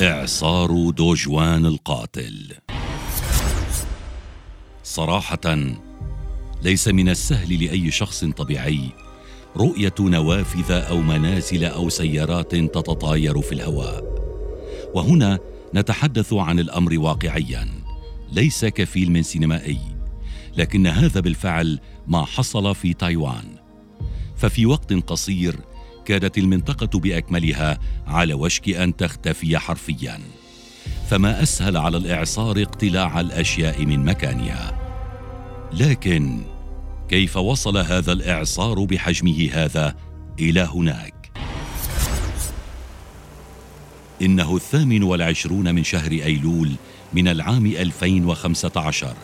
إعصار دوجوان القاتل. صراحة ليس من السهل لأي شخص طبيعي رؤية نوافذ أو منازل أو سيارات تتطاير في الهواء. وهنا نتحدث عن الأمر واقعيا ليس كفيلم سينمائي لكن هذا بالفعل ما حصل في تايوان. ففي وقت قصير كادت المنطقة بأكملها على وشك أن تختفي حرفيا. فما أسهل على الإعصار اقتلاع الأشياء من مكانها. لكن كيف وصل هذا الإعصار بحجمه هذا إلى هناك؟ إنه الثامن والعشرون من شهر أيلول من العام 2015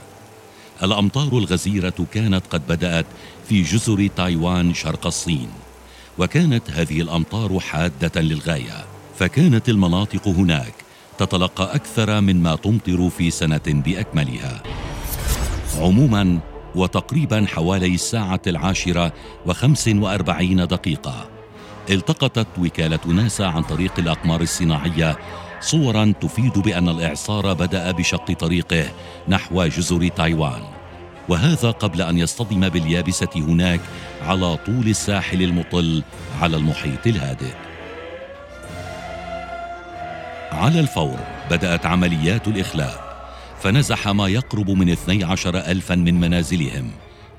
الأمطار الغزيرة كانت قد بدأت في جزر تايوان شرق الصين. وكانت هذه الأمطار حادة للغاية فكانت المناطق هناك تتلقى أكثر مما تمطر في سنة بأكملها. عموما وتقريبا حوالي الساعة العاشرة وخمس وأربعين دقيقة التقطت وكالة ناسا عن طريق الأقمار الصناعية صورا تفيد بأن الإعصار بدأ بشق طريقه نحو جزر تايوان. وهذا قبل أن يصطدم باليابسة هناك على طول الساحل المطل على المحيط الهادئ. على الفور بدأت عمليات الإخلاء فنزح ما يقرب من 12 ألفا من منازلهم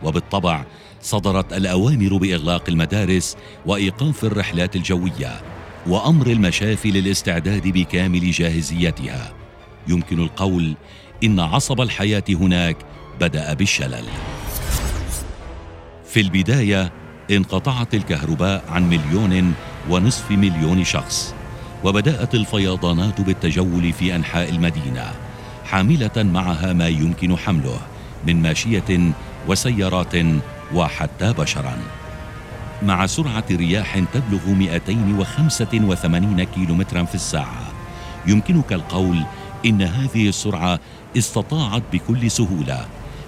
وبالطبع صدرت الأوامر بإغلاق المدارس وإيقاف الرحلات الجوية وأمر المشافي للاستعداد بكامل جاهزيتها. يمكن القول إن عصب الحياة هناك بدأ بالشلل. في البداية انقطعت الكهرباء عن مليون ونصف مليون شخص وبدأت الفيضانات بالتجول في أنحاء المدينة حاملة معها ما يمكن حمله من ماشية وسيارات وحتى بشرا. مع سرعة رياح تبلغ 285 كيلومترا في الساعة يمكنك القول إن هذه السرعة استطاعت بكل سهولة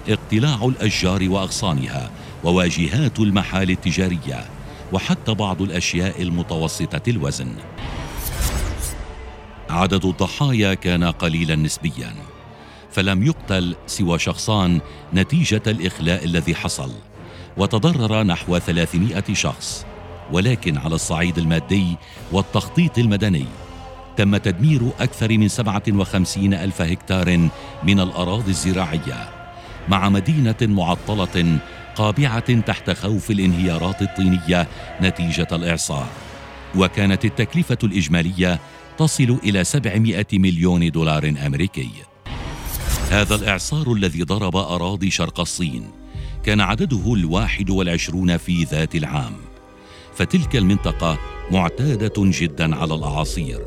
اقتلاع الأشجار وأغصانها وواجهات المحال التجارية وحتى بعض الأشياء المتوسطة الوزن. عدد الضحايا كان قليلا نسبيا فلم يقتل سوى شخصان نتيجة الإخلاء الذي حصل وتضرر نحو 300 شخص. ولكن على الصعيد المادي والتخطيط المدني تم تدمير أكثر من 57 ألف هكتار من الأراضي الزراعية مع مدينة معطلة قابعة تحت خوف الانهيارات الطينية نتيجة الإعصار. وكانت التكلفة الإجمالية تصل إلى 700 مليون دولار أمريكي. هذا الإعصار الذي ضرب أراضي شرق الصين كان عدده الواحد والعشرون في ذات العام. فتلك المنطقة معتادة جدا على الأعاصير.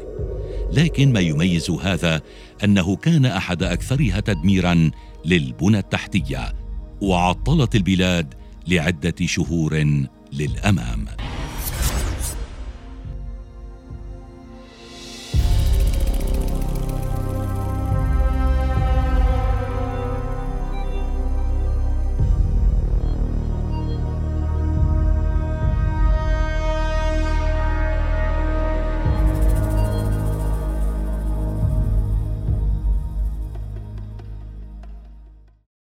لكن ما يميز هذا أنه كان أحد أكثرها تدميرا للبنى التحتية وعطلت البلاد لعدة شهور للأمام.